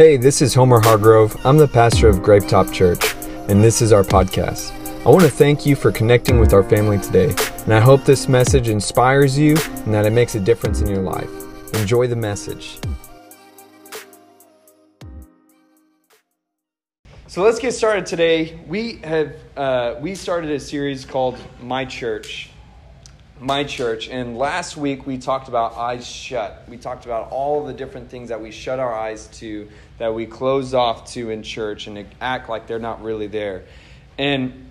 Hey, this is Homer Hargrove. I'm the pastor of Grapetop Church, and this is our podcast. I want to thank you for connecting with our family today, and I hope this message inspires you and that it makes a difference in your life. Enjoy the message. So let's get started today. We have uh, we started a series called My Church, my church. And last week we talked about eyes shut. We talked about all the different things that we shut our eyes to, that we close off to in church and act like they're not really there. And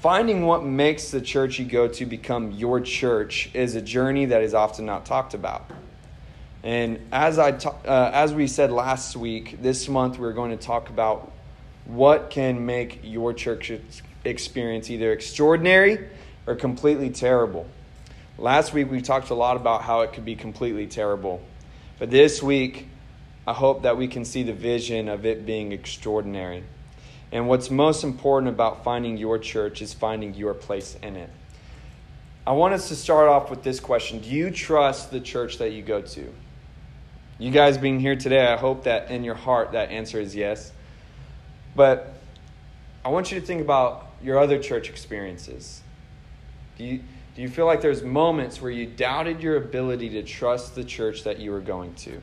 finding what makes the church you go to become your church is a journey that is often not talked about. And as I ta- uh, as we said last week, this month we're going to talk about what can make your church experience either extraordinary or completely terrible. Last week we talked a lot about how it could be completely terrible. But this week, I hope that we can see the vision of it being extraordinary. And what's most important about finding your church is finding your place in it. I want us to start off with this question Do you trust the church that you go to? You guys being here today, I hope that in your heart that answer is yes. But I want you to think about your other church experiences. Do you, do you feel like there's moments where you doubted your ability to trust the church that you were going to?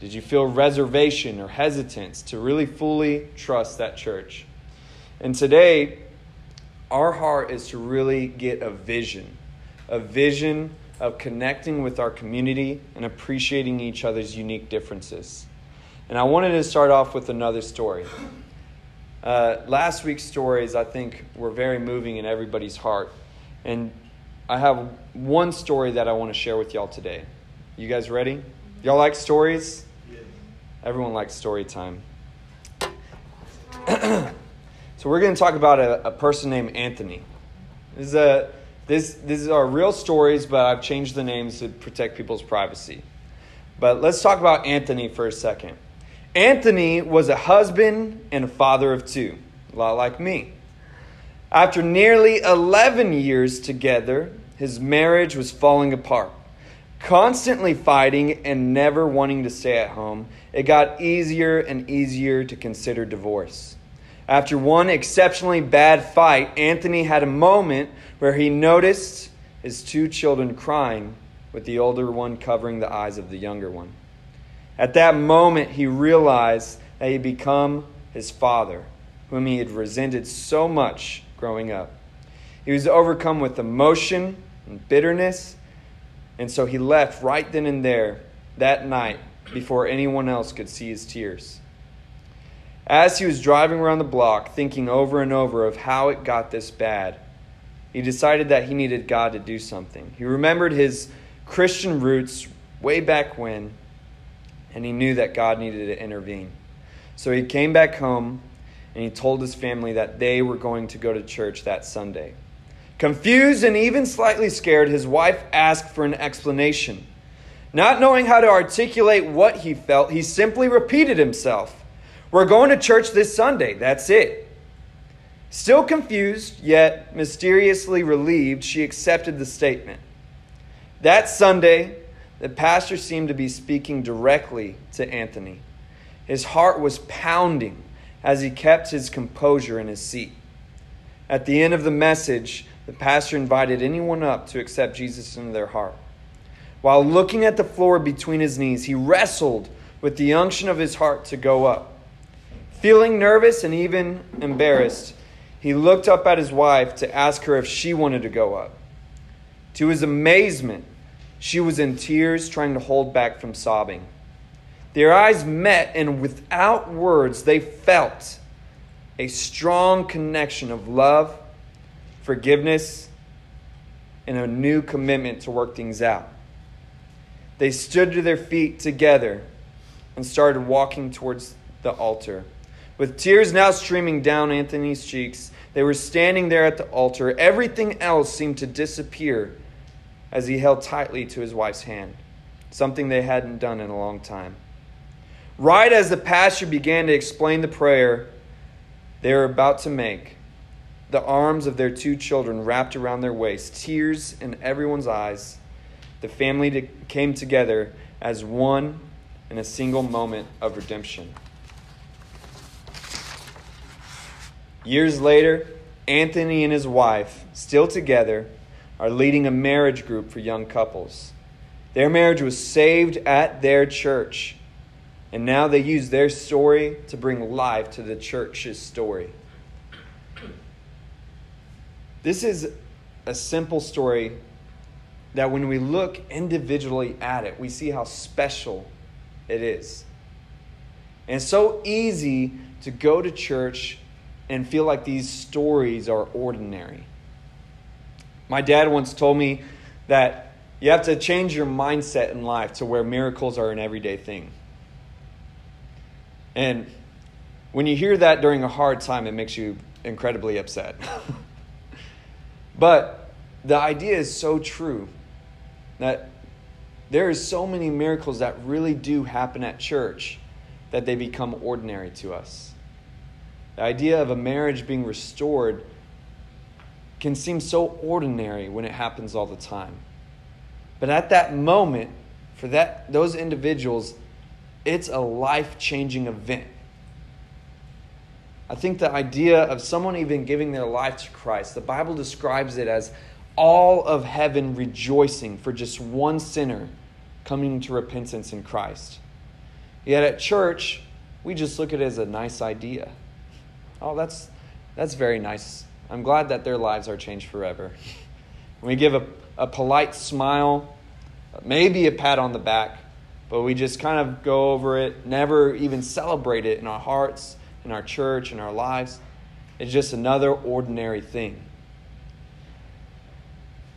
Did you feel reservation or hesitance to really fully trust that church? And today, our heart is to really get a vision, a vision of connecting with our community and appreciating each other's unique differences. And I wanted to start off with another story. Uh, last week's stories, I think, were very moving in everybody's heart. And I have one story that I want to share with y'all today. You guys ready? Y'all like stories? Yes. Everyone likes story time. so we're going to talk about a, a, person named Anthony. This is a this these are real stories, but I've changed the names to protect people's privacy. But let's talk about Anthony for a second. Anthony was a husband and a father of two, a lot like me. After nearly 11 years together, his marriage was falling apart. Constantly fighting and never wanting to stay at home, it got easier and easier to consider divorce. After one exceptionally bad fight, Anthony had a moment where he noticed his two children crying, with the older one covering the eyes of the younger one. At that moment, he realized that he had become his father, whom he had resented so much growing up. He was overcome with emotion and bitterness, and so he left right then and there that night before anyone else could see his tears. As he was driving around the block, thinking over and over of how it got this bad, he decided that he needed God to do something. He remembered his Christian roots way back when, and he knew that God needed to intervene. So he came back home and he told his family that they were going to go to church that Sunday. Confused and even slightly scared, his wife asked for an explanation. Not knowing how to articulate what he felt, he simply repeated himself We're going to church this Sunday, that's it. Still confused, yet mysteriously relieved, she accepted the statement. That Sunday, the pastor seemed to be speaking directly to Anthony. His heart was pounding as he kept his composure in his seat. At the end of the message, the pastor invited anyone up to accept Jesus into their heart. While looking at the floor between his knees, he wrestled with the unction of his heart to go up. Feeling nervous and even embarrassed, he looked up at his wife to ask her if she wanted to go up. To his amazement, she was in tears, trying to hold back from sobbing. Their eyes met, and without words, they felt a strong connection of love, forgiveness, and a new commitment to work things out. They stood to their feet together and started walking towards the altar. With tears now streaming down Anthony's cheeks, they were standing there at the altar. Everything else seemed to disappear as he held tightly to his wife's hand, something they hadn't done in a long time. Right as the pastor began to explain the prayer they were about to make, the arms of their two children wrapped around their waists, tears in everyone's eyes, the family came together as one in a single moment of redemption. Years later, Anthony and his wife, still together, are leading a marriage group for young couples. Their marriage was saved at their church, and now they use their story to bring life to the church's story. This is a simple story that when we look individually at it, we see how special it is. And it's so easy to go to church and feel like these stories are ordinary. My dad once told me that you have to change your mindset in life to where miracles are an everyday thing. And when you hear that during a hard time, it makes you incredibly upset. but the idea is so true that there is so many miracles that really do happen at church that they become ordinary to us. The idea of a marriage being restored can seem so ordinary when it happens all the time. But at that moment, for that those individuals, it's a life-changing event. I think the idea of someone even giving their life to Christ, the Bible describes it as all of heaven rejoicing for just one sinner coming to repentance in Christ. Yet at church, we just look at it as a nice idea. Oh, that's, that's very nice. I'm glad that their lives are changed forever. we give a, a polite smile, maybe a pat on the back, but we just kind of go over it, never even celebrate it in our hearts, in our church, in our lives. It's just another ordinary thing.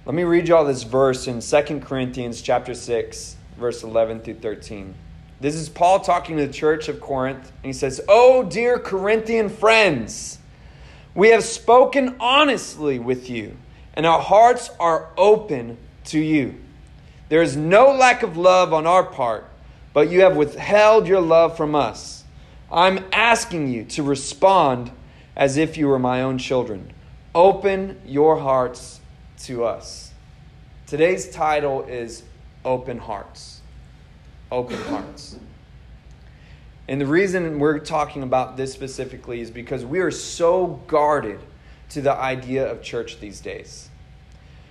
Let me read y'all this verse in 2 Corinthians chapter 6, verse 11 through 13. This is Paul talking to the church of Corinth, and he says, Oh, dear Corinthian friends, we have spoken honestly with you, and our hearts are open to you. There is no lack of love on our part, but you have withheld your love from us. I'm asking you to respond as if you were my own children. Open your hearts to us. Today's title is Open Hearts. Open Hearts. And the reason we're talking about this specifically is because we are so guarded to the idea of church these days.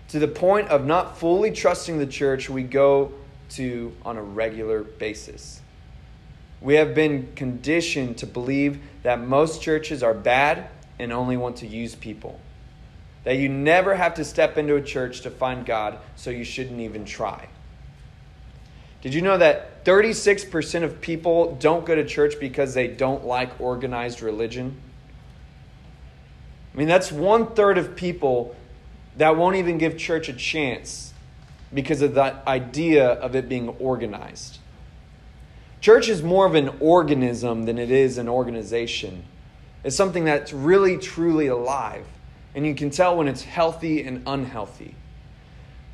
To the point of not fully trusting the church we go to on a regular basis. We have been conditioned to believe that most churches are bad and only want to use people that you never have to step into a church to find God, so you shouldn't even try. Did you know that 36% of people don't go to church because they don't like organized religion? I mean, that's one third of people that won't even give church a chance because of that idea of it being organized. Church is more of an organism than it is an organization. It's something that's really, truly alive and you can tell when it's healthy and unhealthy.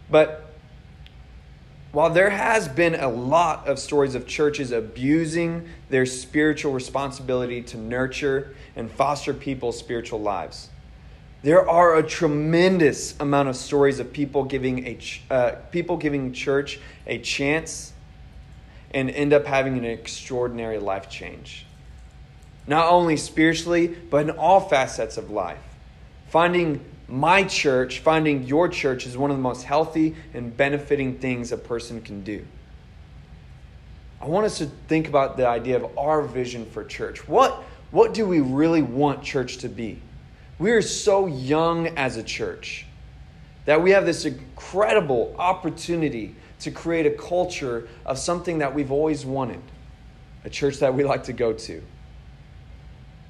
But while there has been a lot of stories of churches abusing their spiritual responsibility to nurture and foster people's spiritual lives, there are a tremendous amount of stories of people giving a uh, people giving church a chance and end up having an extraordinary life change. Not only spiritually, but in all facets of life. Finding my church, finding your church is one of the most healthy and benefiting things a person can do. I want us to think about the idea of our vision for church. What, what do we really want church to be? We are so young as a church that we have this incredible opportunity to create a culture of something that we've always wanted a church that we like to go to.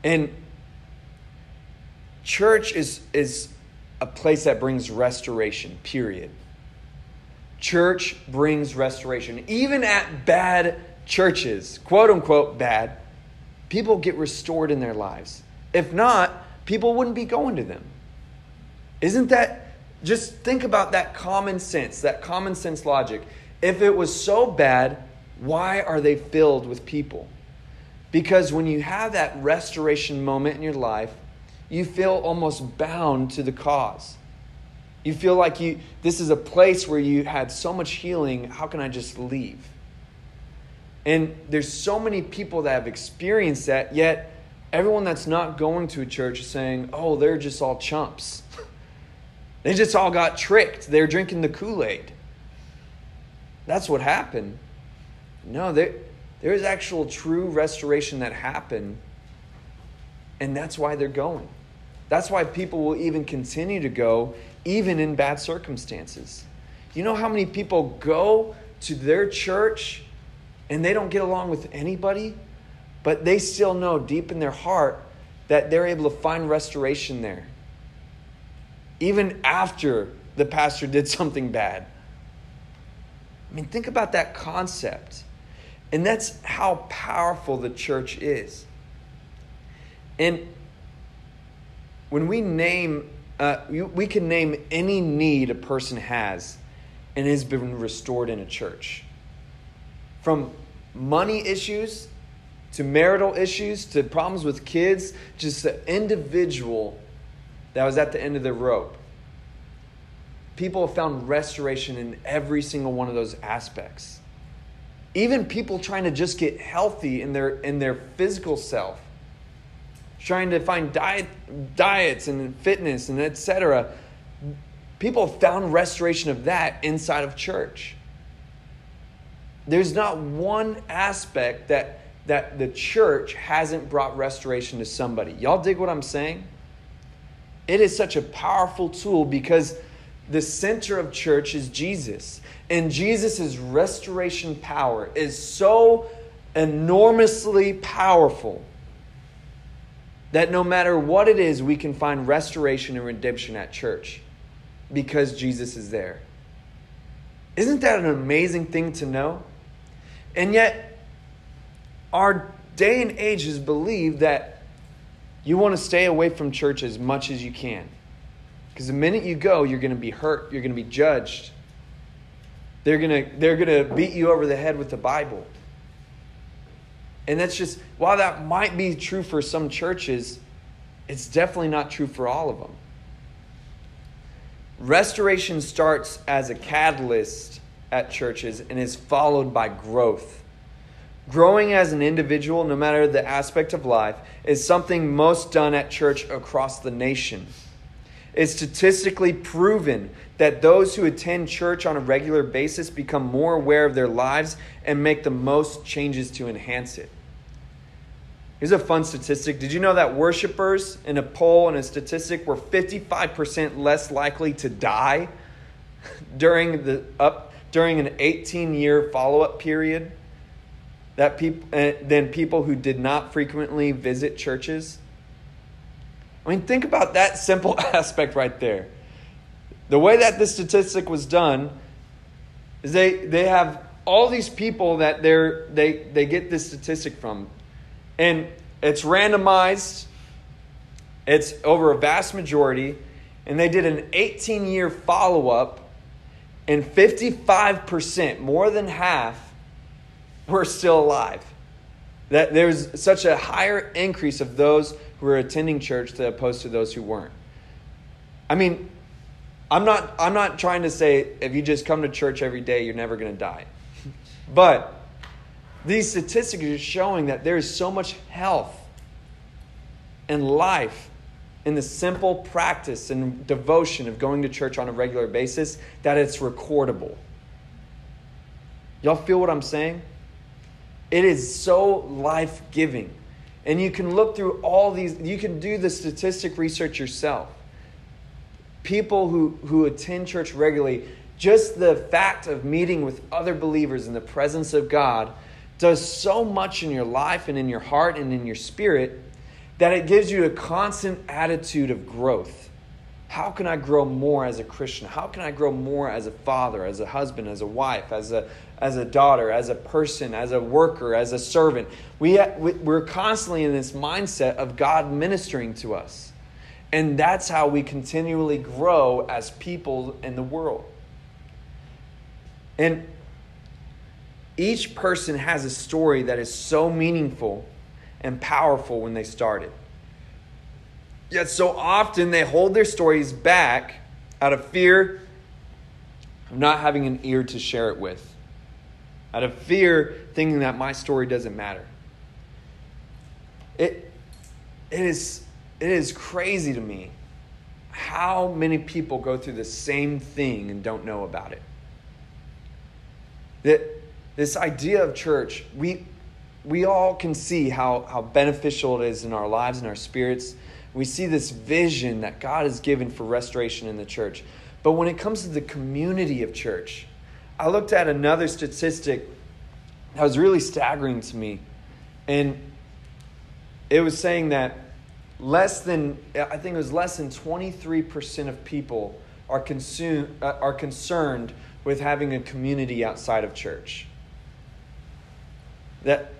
And Church is, is a place that brings restoration, period. Church brings restoration. Even at bad churches, quote unquote bad, people get restored in their lives. If not, people wouldn't be going to them. Isn't that just think about that common sense, that common sense logic. If it was so bad, why are they filled with people? Because when you have that restoration moment in your life, you feel almost bound to the cause. You feel like you this is a place where you had so much healing, how can I just leave? And there's so many people that have experienced that, yet everyone that's not going to a church is saying, oh, they're just all chumps. they just all got tricked. They're drinking the Kool Aid. That's what happened. No, there, there is actual true restoration that happened, and that's why they're going. That's why people will even continue to go, even in bad circumstances. You know how many people go to their church and they don't get along with anybody, but they still know deep in their heart that they're able to find restoration there. Even after the pastor did something bad. I mean, think about that concept. And that's how powerful the church is. And when we name, uh, we can name any need a person has and has been restored in a church. From money issues to marital issues to problems with kids, just the individual that was at the end of the rope. People have found restoration in every single one of those aspects. Even people trying to just get healthy in their in their physical self, trying to find diet diets and fitness and etc. People have found restoration of that inside of church. There's not one aspect that, that the church hasn't brought restoration to somebody. Y'all dig what I'm saying? It is such a powerful tool because the center of church is Jesus. And Jesus' restoration power is so enormously powerful that no matter what it is, we can find restoration and redemption at church because Jesus is there. Isn't that an amazing thing to know? And yet, our day and age has believed that you want to stay away from church as much as you can. Because the minute you go, you're going to be hurt, you're going to be judged. They're going to, they're going to beat you over the head with the Bible. And that's just, while that might be true for some churches, it's definitely not true for all of them. Restoration starts as a catalyst at churches and is followed by growth. Growing as an individual, no matter the aspect of life, is something most done at church across the nation. It's statistically proven that those who attend church on a regular basis become more aware of their lives and make the most changes to enhance it. Here's a fun statistic. Did you know that worshipers in a poll and a statistic were 55% less likely to die during the up during an 18 year follow up period that people, uh, than people who did not frequently visit churches? I mean, think about that simple aspect right there. The way that this statistic was done is they, they have all these people that they're, they, they get this statistic from. And it's randomized, it's over a vast majority, and they did an 18 year follow up and 55%, more than half, were still alive. That there's such a higher increase of those who are attending church to opposed to those who weren't. I mean, I'm not I'm not trying to say if you just come to church every day you're never going to die. But these statistics are showing that there is so much health and life in the simple practice and devotion of going to church on a regular basis that it's recordable. Y'all feel what I'm saying? It is so life giving. And you can look through all these, you can do the statistic research yourself. People who, who attend church regularly, just the fact of meeting with other believers in the presence of God does so much in your life and in your heart and in your spirit that it gives you a constant attitude of growth. How can I grow more as a Christian? How can I grow more as a father, as a husband, as a wife, as a, as a daughter, as a person, as a worker, as a servant? We, we're constantly in this mindset of God ministering to us. And that's how we continually grow as people in the world. And each person has a story that is so meaningful and powerful when they started. Yet so often they hold their stories back out of fear of not having an ear to share it with. out of fear, thinking that my story doesn't matter. It, it, is, it is crazy to me how many people go through the same thing and don't know about it. That this idea of church, we, we all can see how, how beneficial it is in our lives and our spirits. We see this vision that God has given for restoration in the church. But when it comes to the community of church, I looked at another statistic that was really staggering to me. And it was saying that less than, I think it was less than 23% of people are, consume, uh, are concerned with having a community outside of church. That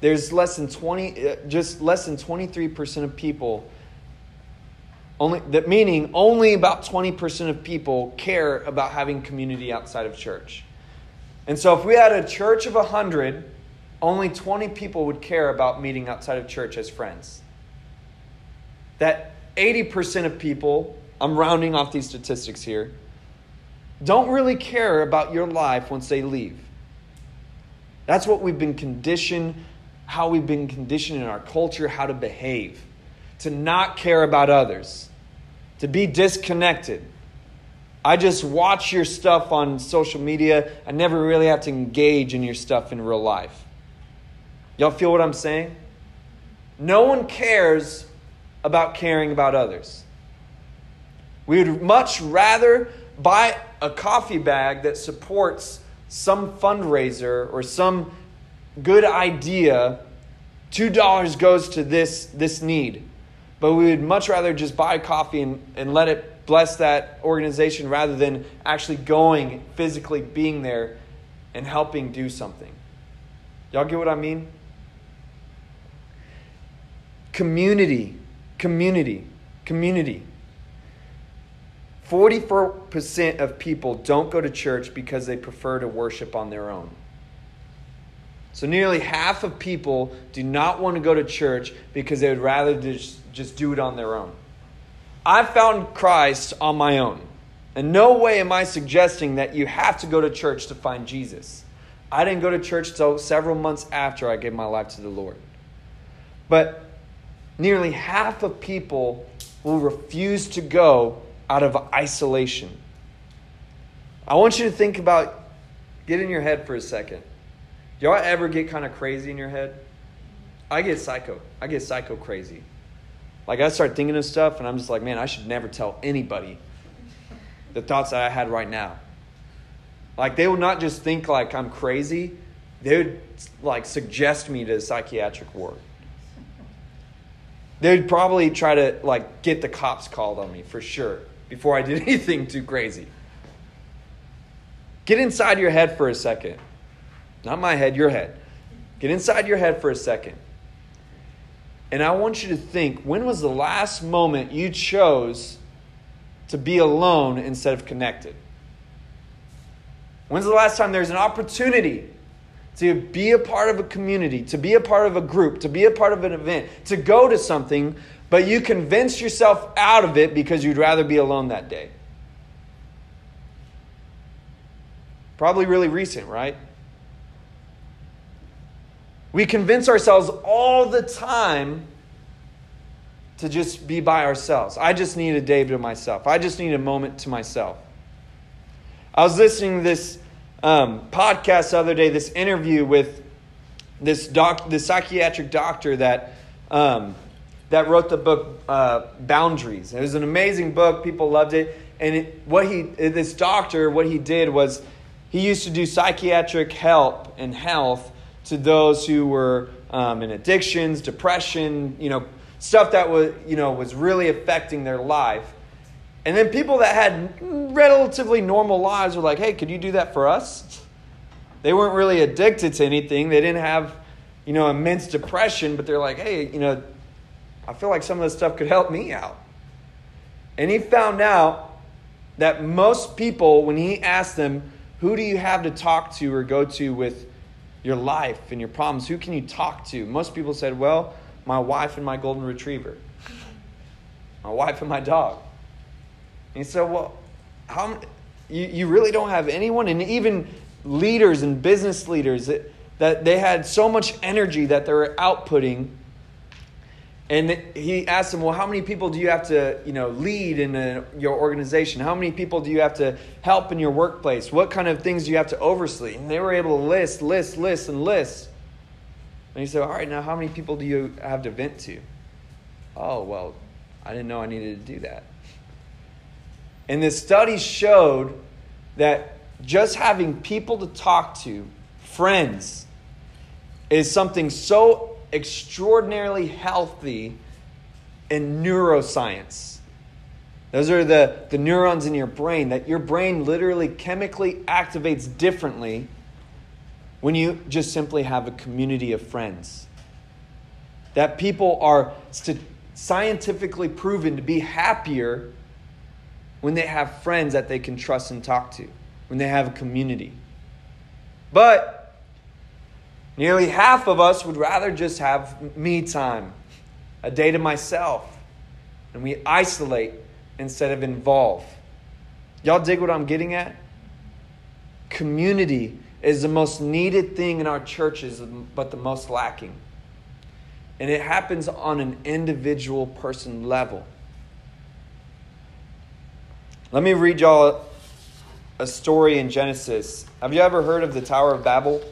there's less than 20, uh, just less than 23% of people only that meaning only about 20% of people care about having community outside of church. And so if we had a church of 100, only 20 people would care about meeting outside of church as friends. That 80% of people, I'm rounding off these statistics here, don't really care about your life once they leave. That's what we've been conditioned, how we've been conditioned in our culture, how to behave, to not care about others to be disconnected. I just watch your stuff on social media. I never really have to engage in your stuff in real life. Y'all feel what I'm saying? No one cares about caring about others. We would much rather buy a coffee bag that supports some fundraiser or some good idea. $2 goes to this, this need but we would much rather just buy coffee and, and let it bless that organization rather than actually going, physically being there, and helping do something. Y'all get what I mean? Community, community, community. 44% of people don't go to church because they prefer to worship on their own. So nearly half of people do not want to go to church because they would rather just, just do it on their own. I found Christ on my own. In no way am I suggesting that you have to go to church to find Jesus. I didn't go to church until several months after I gave my life to the Lord. But nearly half of people will refuse to go out of isolation. I want you to think about, get in your head for a second. Do y'all ever get kind of crazy in your head? I get psycho. I get psycho crazy. Like I start thinking of stuff and I'm just like, man, I should never tell anybody the thoughts that I had right now. Like they would not just think like I'm crazy, they would like suggest me to a psychiatric ward. They'd probably try to like get the cops called on me for sure before I did anything too crazy. Get inside your head for a second. Not my head, your head. Get inside your head for a second. And I want you to think when was the last moment you chose to be alone instead of connected? When's the last time there's an opportunity to be a part of a community, to be a part of a group, to be a part of an event, to go to something, but you convinced yourself out of it because you'd rather be alone that day? Probably really recent, right? We convince ourselves all the time to just be by ourselves. I just need a day to myself. I just need a moment to myself. I was listening to this um, podcast the other day, this interview with this doc, this psychiatric doctor that um, that wrote the book uh, Boundaries. It was an amazing book. People loved it. And it, what he, this doctor, what he did was he used to do psychiatric help and health to those who were um, in addictions, depression, you know, stuff that was, you know, was really affecting their life. And then people that had relatively normal lives were like, hey, could you do that for us? They weren't really addicted to anything. They didn't have, you know, immense depression, but they're like, hey, you know, I feel like some of this stuff could help me out. And he found out that most people, when he asked them, who do you have to talk to or go to with your life and your problems, who can you talk to? Most people said, well, my wife and my golden retriever, my wife and my dog. And he said, well, how, you, you really don't have anyone? And even leaders and business leaders that, that they had so much energy that they were outputting. And he asked them, Well, how many people do you have to you know, lead in a, your organization? How many people do you have to help in your workplace? What kind of things do you have to oversee? And they were able to list, list, list, and list. And he said, All right, now how many people do you have to vent to? Oh, well, I didn't know I needed to do that. And the study showed that just having people to talk to, friends, is something so extraordinarily healthy in neuroscience. Those are the, the neurons in your brain that your brain literally chemically activates differently when you just simply have a community of friends. That people are st- scientifically proven to be happier when they have friends that they can trust and talk to, when they have a community. But nearly half of us would rather just have me time, a day to myself, and we isolate instead of involve. Y'all dig what I'm getting at? Community is the most needed thing in our churches, but the most lacking. And it happens on an individual person level. Let me read y'all a story in Genesis. Have you ever heard of the Tower of Babel?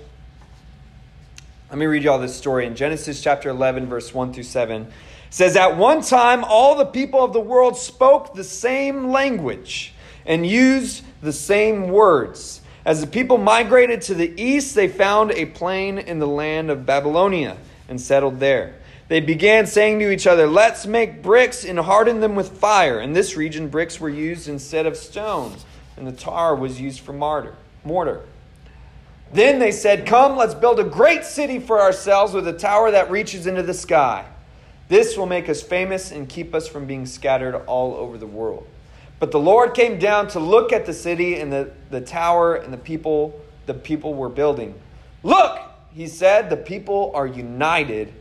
Let me read y'all this story in Genesis chapter 11, verse 1 through 7. It says, At one time, all the people of the world spoke the same language and used the same words. As the people migrated to the east, they found a plain in the land of Babylonia and settled there. They began saying to each other, Let's make bricks and harden them with fire. In this region, bricks were used instead of stones, and the tar was used for mortar. Then they said, Come, let's build a great city for ourselves with a tower that reaches into the sky. This will make us famous and keep us from being scattered all over the world. But the Lord came down to look at the city and the, the tower and the people the people were building. Look, he said, the people are united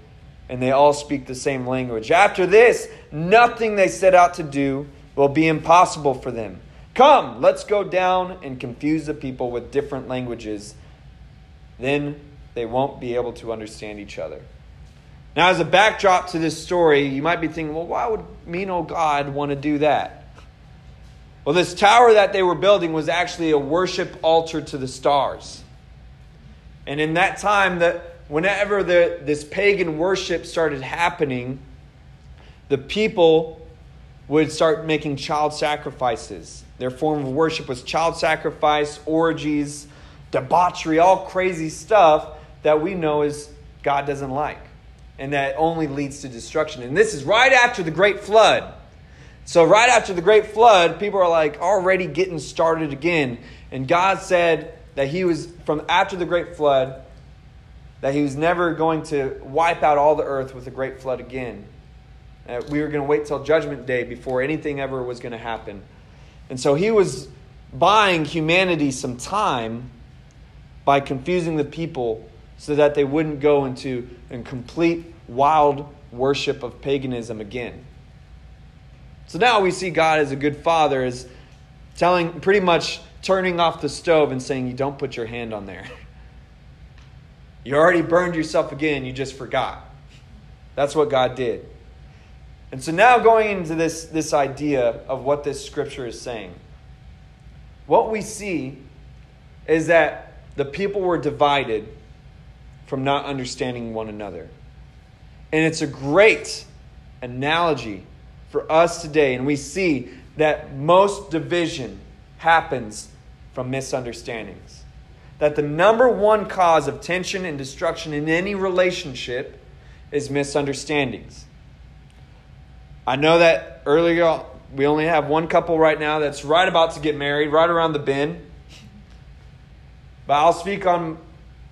and they all speak the same language. After this, nothing they set out to do will be impossible for them. Come, let's go down and confuse the people with different languages. Then they won't be able to understand each other. Now, as a backdrop to this story, you might be thinking, well, why would mean old God want to do that? Well, this tower that they were building was actually a worship altar to the stars. And in that time, that whenever the, this pagan worship started happening, the people would start making child sacrifices. Their form of worship was child sacrifice, orgies, debauchery, all crazy stuff that we know is God doesn't like and that only leads to destruction. And this is right after the great flood. So, right after the great flood, people are like already getting started again. And God said that He was, from after the great flood, that He was never going to wipe out all the earth with a great flood again. Uh, we were going to wait till Judgment Day before anything ever was going to happen. And so He was buying humanity some time by confusing the people so that they wouldn't go into a complete wild worship of paganism again. So now we see God as a good father is telling pretty much turning off the stove and saying you don't put your hand on there. You already burned yourself again, you just forgot. That's what God did. And so now going into this, this idea of what this scripture is saying, what we see is that the people were divided from not understanding one another. And it's a great analogy for us today. And we see that most division happens from misunderstandings. That the number one cause of tension and destruction in any relationship is misunderstandings. I know that earlier we only have one couple right now that's right about to get married, right around the bend. But I'll speak on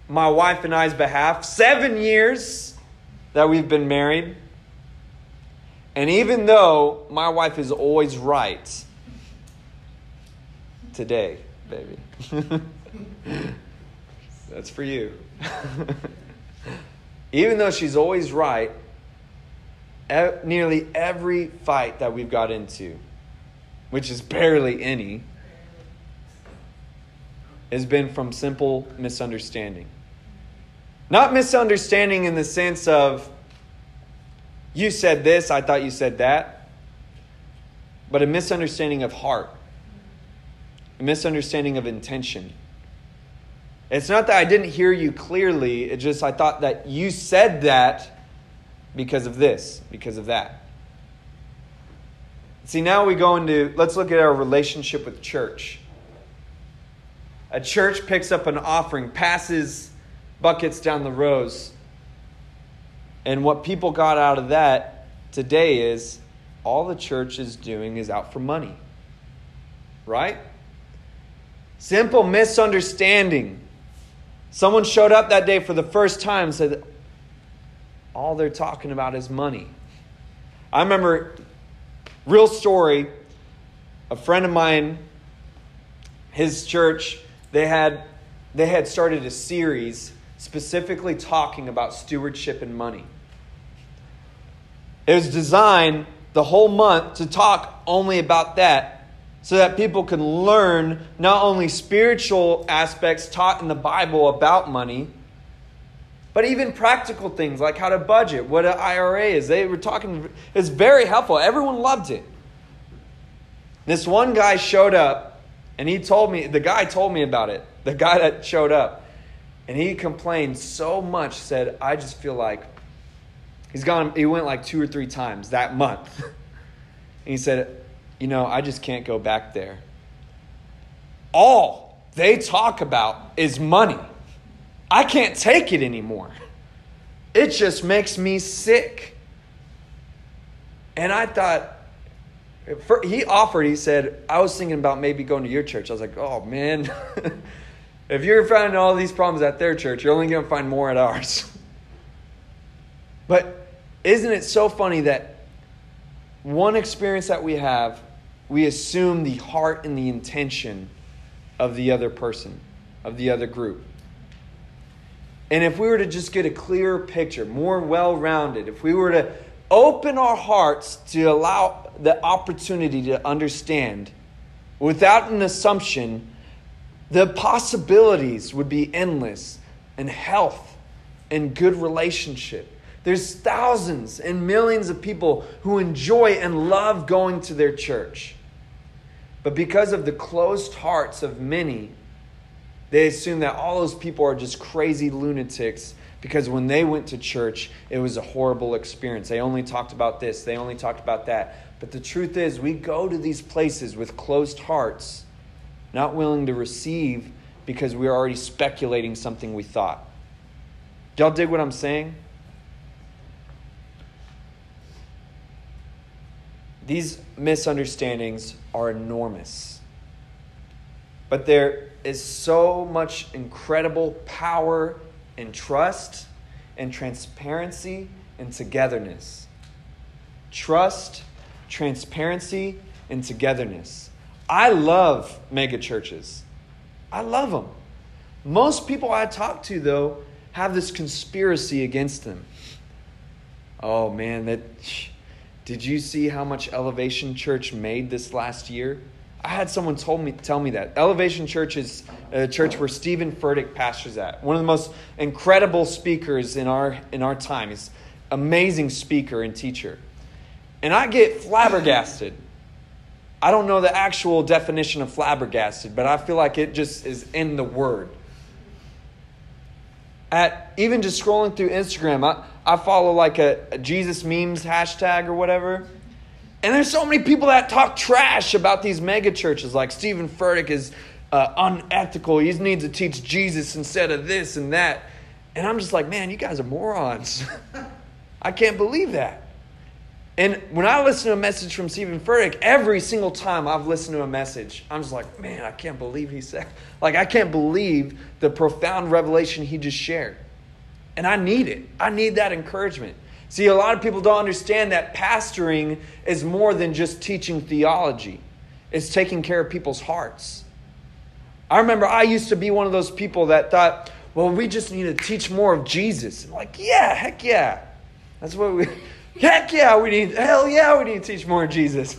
my wife and I's behalf. Seven years that we've been married. And even though my wife is always right, today, baby, that's for you. even though she's always right, e- nearly every fight that we've got into, which is barely any, has been from simple misunderstanding. Not misunderstanding in the sense of, you said this, I thought you said that, but a misunderstanding of heart, a misunderstanding of intention. It's not that I didn't hear you clearly, it's just I thought that you said that because of this, because of that. See, now we go into, let's look at our relationship with church. A church picks up an offering, passes buckets down the rows. And what people got out of that today is all the church is doing is out for money. Right? Simple misunderstanding. Someone showed up that day for the first time and said, all they're talking about is money. I remember, real story, a friend of mine, his church, they had, they had started a series specifically talking about stewardship and money. It was designed the whole month to talk only about that so that people can learn not only spiritual aspects taught in the Bible about money, but even practical things like how to budget, what an IRA is. They were talking, it's very helpful. Everyone loved it. This one guy showed up and he told me, the guy told me about it, the guy that showed up. And he complained so much, said, I just feel like he's gone, he went like two or three times that month. and he said, You know, I just can't go back there. All they talk about is money. I can't take it anymore. It just makes me sick. And I thought, he offered, he said, I was thinking about maybe going to your church. I was like, oh man, if you're finding all these problems at their church, you're only going to find more at ours. but isn't it so funny that one experience that we have, we assume the heart and the intention of the other person, of the other group. And if we were to just get a clearer picture, more well rounded, if we were to open our hearts to allow the opportunity to understand without an assumption, the possibilities would be endless and health and good relationship. There's thousands and millions of people who enjoy and love going to their church. But because of the closed hearts of many, they assume that all those people are just crazy lunatics because when they went to church, it was a horrible experience. They only talked about this, they only talked about that. But the truth is, we go to these places with closed hearts, not willing to receive because we're already speculating something we thought. Y'all dig what I'm saying? These misunderstandings are enormous. But there is so much incredible power and trust and transparency and togetherness. Trust, transparency, and togetherness. I love mega churches. I love them. Most people I talk to, though, have this conspiracy against them. Oh man, that did you see how much Elevation Church made this last year? I had someone told me tell me that Elevation Church is a church where Steven Furtick pastors at. One of the most incredible speakers in our in our time. He's amazing speaker and teacher. And I get flabbergasted. I don't know the actual definition of flabbergasted, but I feel like it just is in the word. At even just scrolling through Instagram, I, I follow like a, a Jesus memes hashtag or whatever. And there's so many people that talk trash about these mega churches, like Steven Furtick is uh, unethical. He needs to teach Jesus instead of this and that. And I'm just like, man, you guys are morons. I can't believe that. And when I listen to a message from Steven Furtick, every single time I've listened to a message, I'm just like, man, I can't believe he said, like, I can't believe the profound revelation he just shared. And I need it. I need that encouragement. See, a lot of people don't understand that pastoring is more than just teaching theology, it's taking care of people's hearts. I remember I used to be one of those people that thought, well, we just need to teach more of Jesus. I'm like, yeah, heck yeah. That's what we, heck yeah, we need, hell yeah, we need to teach more of Jesus.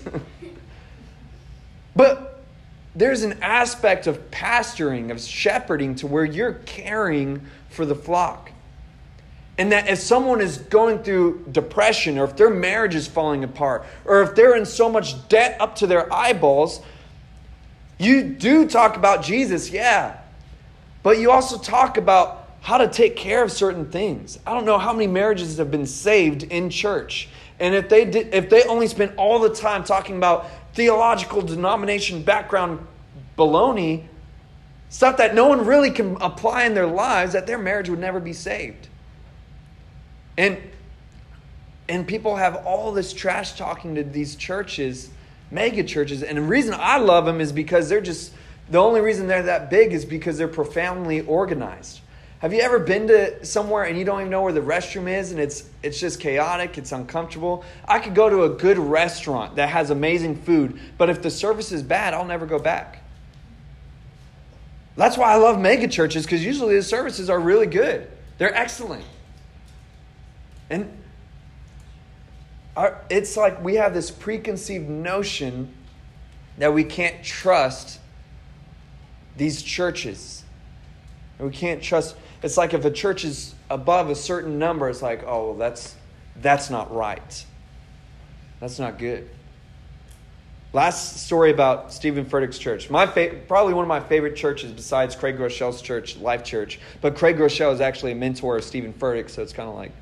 but there's an aspect of pastoring, of shepherding, to where you're caring for the flock. And that if someone is going through depression, or if their marriage is falling apart, or if they're in so much debt up to their eyeballs, you do talk about Jesus, yeah. But you also talk about how to take care of certain things. I don't know how many marriages have been saved in church. And if they did if they only spent all the time talking about theological denomination background baloney, stuff that no one really can apply in their lives, that their marriage would never be saved. And and people have all this trash talking to these churches, mega churches, and the reason I love them is because they're just the only reason they're that big is because they're profoundly organized. Have you ever been to somewhere and you don't even know where the restroom is and it's it's just chaotic, it's uncomfortable? I could go to a good restaurant that has amazing food, but if the service is bad, I'll never go back. That's why I love mega churches because usually the services are really good. They're excellent. And our, it's like we have this preconceived notion that we can't trust these churches. We can't trust it's like if a church is above a certain number, it's like, oh, that's, that's not right. That's not good. Last story about Steven Furtick's church. My fa- probably one of my favorite churches besides Craig Groeschel's church, Life Church. But Craig Groeschel is actually a mentor of Steven Furtick, so it's kind of like,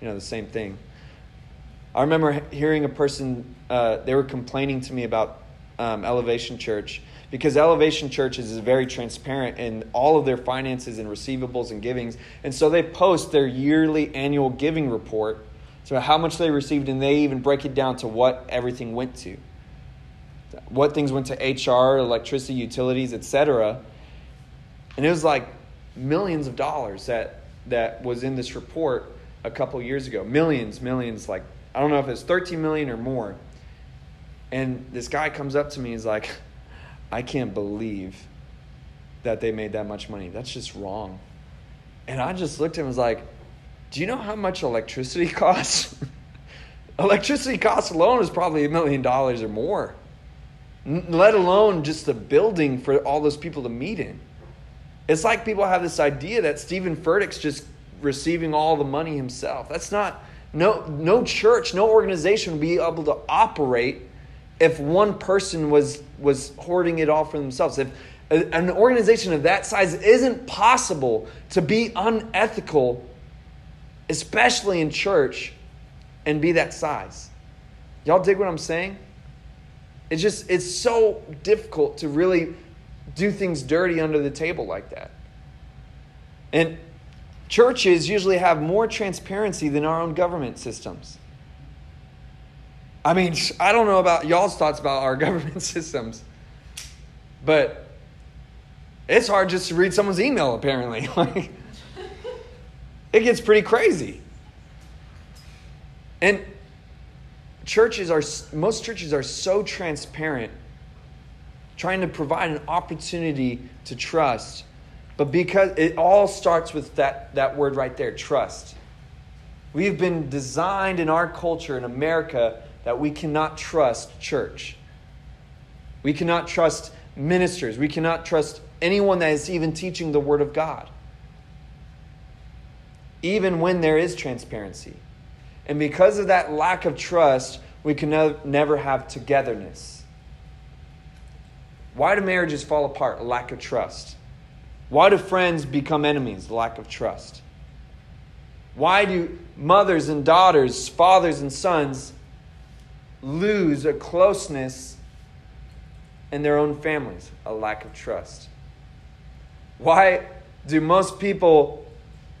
you know, the same thing. I remember hearing a person, uh, they were complaining to me about um, Elevation Church, because Elevation Churches is very transparent in all of their finances and receivables and givings. And so they post their yearly annual giving report, so how much they received, and they even break it down to what everything went to. What things went to HR, electricity, utilities, etc. And it was like millions of dollars that, that was in this report a couple years ago. Millions, millions, like, I don't know if it's 13 million or more. And this guy comes up to me, he's like, I can't believe that they made that much money. That's just wrong. And I just looked at him and was like, Do you know how much electricity costs? electricity costs alone is probably a million dollars or more, let alone just the building for all those people to meet in. It's like people have this idea that Steven Furtick's just receiving all the money himself. That's not, no, no church, no organization would be able to operate if one person was was hoarding it all for themselves. If an organization of that size isn't possible to be unethical especially in church and be that size. Y'all dig what i'm saying? It's just it's so difficult to really do things dirty under the table like that. And churches usually have more transparency than our own government systems I mean, I don't know about y'all's thoughts about our government systems, but it's hard just to read someone's email, apparently. Like, it gets pretty crazy. And churches are, most churches are so transparent, trying to provide an opportunity to trust. But because it all starts with that, that word right there trust. We've been designed in our culture in America that we cannot trust church. We cannot trust ministers. We cannot trust anyone that is even teaching the Word of God. Even when there is transparency. And because of that lack of trust, we can never have togetherness. Why do marriages fall apart? Lack of trust. Why do friends become enemies? Lack of trust. Why do mothers and daughters, fathers and sons lose a closeness in their own families, a lack of trust? Why do most people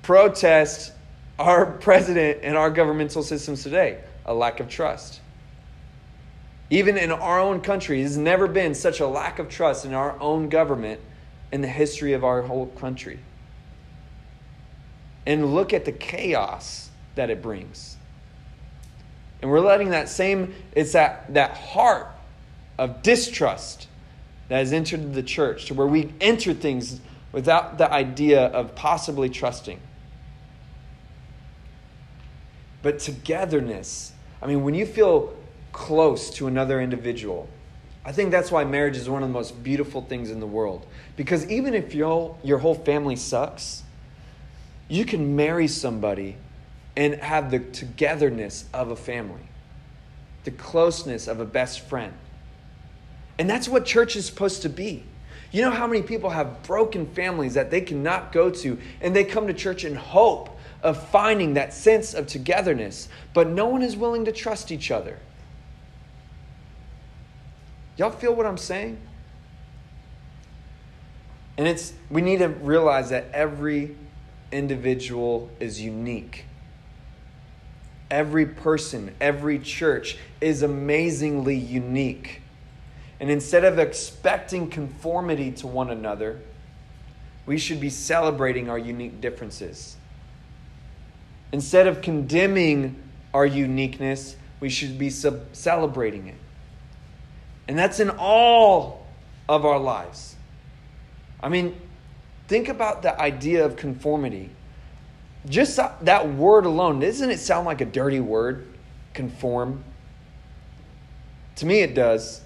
protest our president and our governmental systems today? A lack of trust. Even in our own country, there's never been such a lack of trust in our own government in the history of our whole country. And look at the chaos that it brings. And we're letting that same, it's that, that heart of distrust that has entered the church to where we enter things without the idea of possibly trusting. But togetherness, I mean, when you feel close to another individual, I think that's why marriage is one of the most beautiful things in the world. Because even if your, your whole family sucks, you can marry somebody and have the togetherness of a family, the closeness of a best friend. And that's what church is supposed to be. You know how many people have broken families that they cannot go to, and they come to church in hope of finding that sense of togetherness, but no one is willing to trust each other. Y'all feel what I'm saying? And it's we need to realize that every individual is unique. Every person, every church is amazingly unique. And instead of expecting conformity to one another, we should be celebrating our unique differences. Instead of condemning our uniqueness, we should be sub- celebrating it. And that's in all of our lives. I mean, think about the idea of conformity. Just that word alone, doesn't it sound like a dirty word? Conform. To me, it does.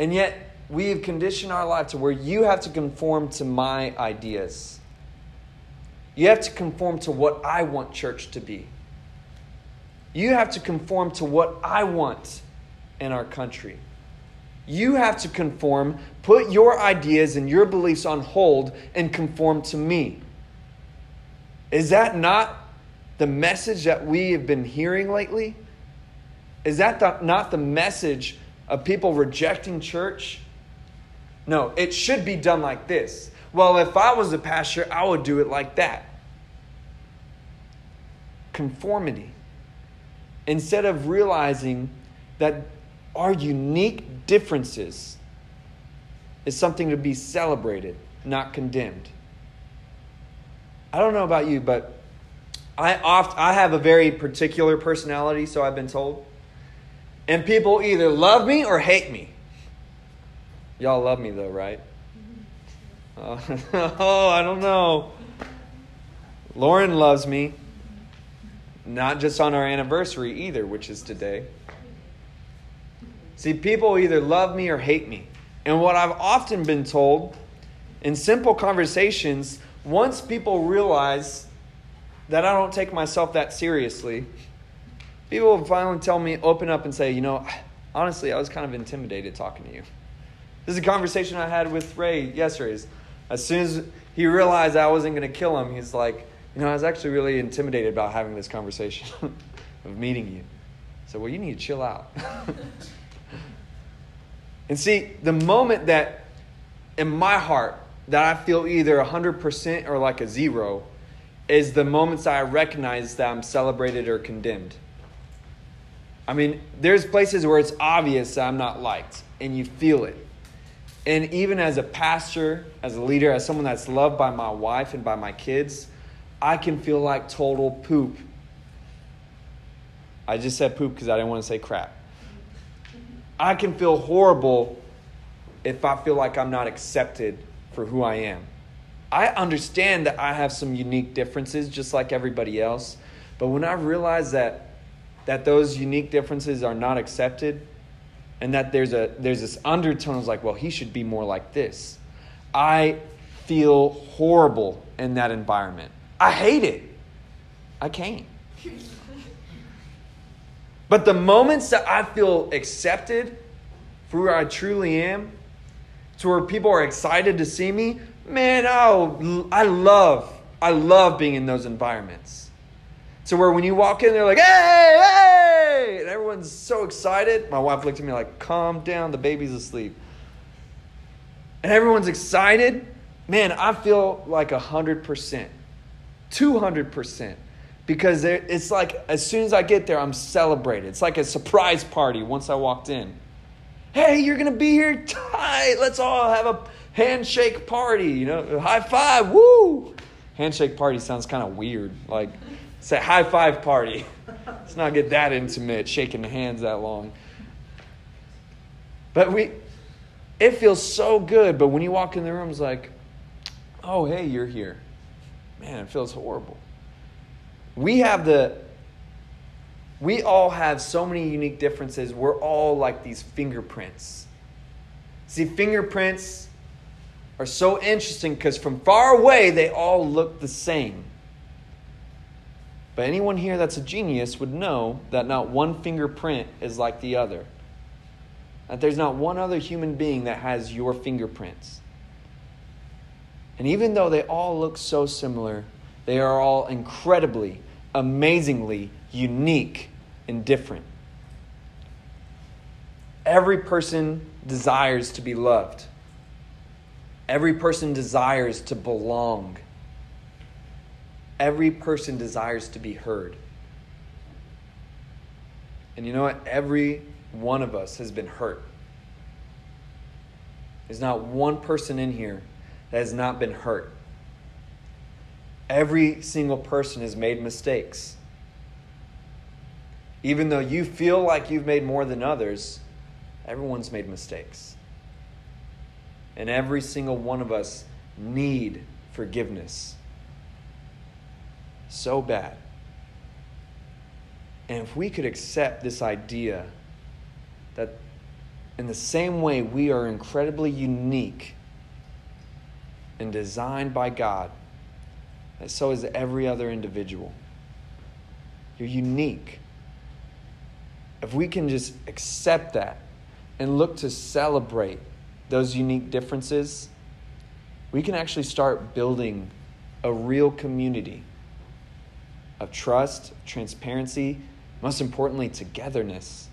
And yet, we have conditioned our life to where you have to conform to my ideas. You have to conform to what I want church to be. You have to conform to what I want in our country. You have to conform, put your ideas and your beliefs on hold, and conform to me. Is that not the message that we have been hearing lately? Is that the, not the message of people rejecting church? No, it should be done like this. Well, if I was a pastor, I would do it like that. Conformity. Instead of realizing that our unique differences is something to be celebrated, not condemned. I don't know about you, but I oft I have a very particular personality, so I've been told. And people either love me or hate me. Y'all love me though, right? Uh, oh, I don't know. Lauren loves me. Not just on our anniversary either, which is today. See, people either love me or hate me. And what I've often been told in simple conversations, once people realize that I don't take myself that seriously, people will finally tell me, open up and say, you know, honestly, I was kind of intimidated talking to you. This is a conversation I had with Ray yesterday. As soon as he realized I wasn't going to kill him, he's like, you know, I was actually really intimidated about having this conversation of meeting you. So, well, you need to chill out. And see, the moment that in my heart that I feel either 100% or like a zero is the moments I recognize that I'm celebrated or condemned. I mean, there's places where it's obvious that I'm not liked, and you feel it. And even as a pastor, as a leader, as someone that's loved by my wife and by my kids, I can feel like total poop. I just said poop because I didn't want to say crap. I can feel horrible if I feel like I'm not accepted for who I am. I understand that I have some unique differences just like everybody else, but when I realize that that those unique differences are not accepted and that there's a there's this undertone of like, well, he should be more like this. I feel horrible in that environment. I hate it. I can't. But the moments that I feel accepted for who I truly am, to where people are excited to see me, man, oh, I love, I love being in those environments. To where when you walk in, they're like, hey, hey, and everyone's so excited. My wife looked at me like, calm down, the baby's asleep. And everyone's excited. Man, I feel like 100%, 200% because it's like as soon as I get there, I'm celebrated. It's like a surprise party once I walked in. Hey, you're gonna be here tight. Let's all have a handshake party. You know, high five. Woo! Handshake party sounds kind of weird. Like, say high five party. Let's not get that intimate, shaking the hands that long. But we, it feels so good. But when you walk in the room, it's like, oh, hey, you're here. Man, it feels horrible we have the we all have so many unique differences. We're all like these fingerprints. See, fingerprints are so interesting because from far away, they all look the same. But anyone here that's a genius would know that not one fingerprint is like the other. That there's not one other human being that has your fingerprints. And even though they all look so similar, they are all incredibly, amazingly unique and different. Every person desires to be loved. Every person desires to belong. Every person desires to be heard. And you know what? Every one of us has been hurt. There's not one person in here that has not been hurt. Every single person has made mistakes. Even though you feel like you've made more than others, everyone's made mistakes. And every single one of us need forgiveness. So bad. And if we could accept this idea that in the same way we are incredibly unique and designed by God, so is every other individual. You're unique. If we can just accept that and look to celebrate those unique differences, we can actually start building a real community of trust, transparency, most importantly, togetherness.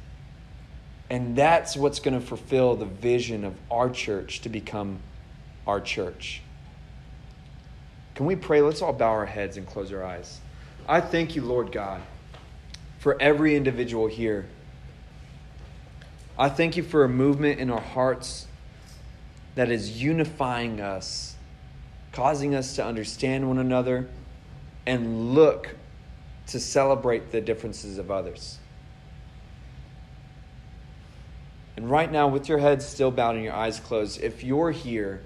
And that's what's going to fulfill the vision of our church to become our church. Can we pray? Let's all bow our heads and close our eyes. I thank you, Lord God, for every individual here. I thank you for a movement in our hearts that is unifying us, causing us to understand one another and look to celebrate the differences of others. And right now, with your head still bowed and your eyes closed, if you're here,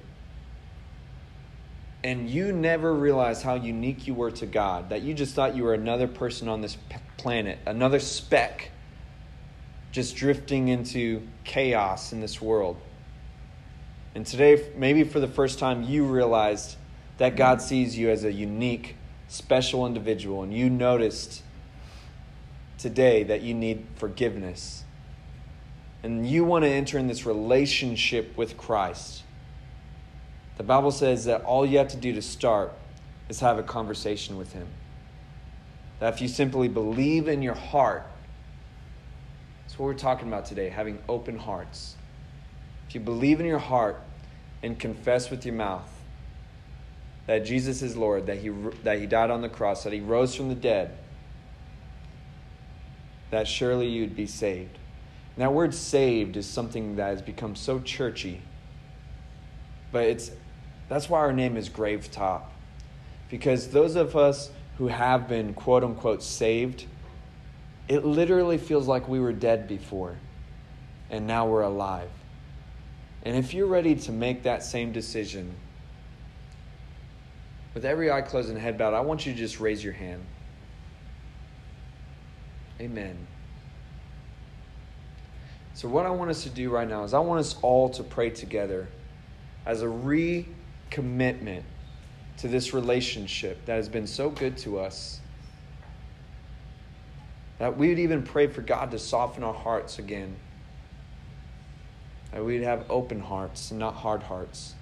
and you never realized how unique you were to God, that you just thought you were another person on this planet, another speck, just drifting into chaos in this world. And today, maybe for the first time, you realized that God sees you as a unique, special individual, and you noticed today that you need forgiveness. And you want to enter in this relationship with Christ the Bible says that all you have to do to start is have a conversation with Him. That if you simply believe in your heart, that's what we're talking about today, having open hearts. If you believe in your heart and confess with your mouth that Jesus is Lord, that he, that he died on the cross, that He rose from the dead, that surely you'd be saved. And that word saved is something that has become so churchy, but it's that's why our name is Gravetop. Because those of us who have been quote unquote saved, it literally feels like we were dead before and now we're alive. And if you're ready to make that same decision, with every eye closed and head bowed, I want you to just raise your hand. Amen. So, what I want us to do right now is I want us all to pray together as a re commitment to this relationship that has been so good to us. That we would even pray for God to soften our hearts again. That we'd have open hearts and not hard hearts.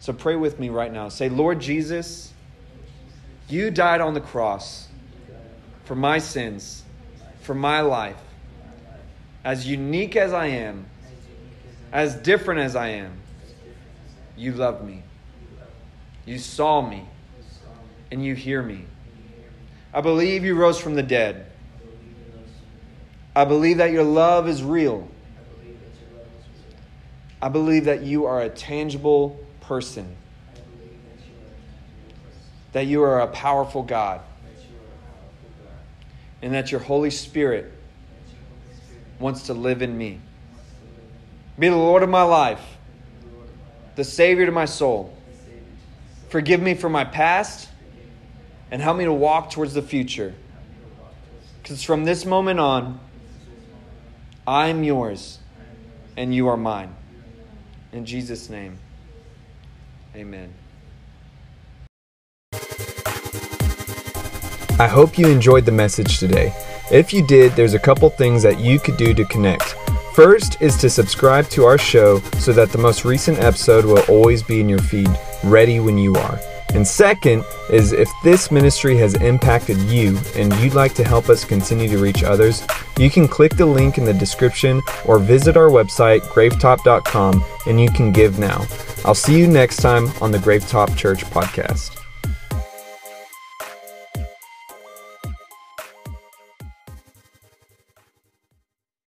So pray with me right now. Say, Lord Jesus, you died on the cross for my sins, for my life. As unique as I am, as different as I am, you love me. You saw me. And you hear me. I believe you rose from the dead. I believe that your love is real. I believe that you are a tangible person. That you are a powerful God. And that your Holy Spirit wants to live in me. Be the Lord of my life the Savior to my soul. Forgive me for my past and help me to walk towards the future. Because from this moment on, I'm yours and you are mine. In Jesus' name, amen. I hope you enjoyed the message today. If you did, there's a couple things that you could do to connect. First is to subscribe to our show so that the most recent episode will always be in your feed, ready when you are. And second is if this ministry has impacted you and you'd like to help us continue to reach others, you can click the link in the description or visit our website, gravetop.com, and you can give now. I'll see you next time on the Gravetop Church podcast.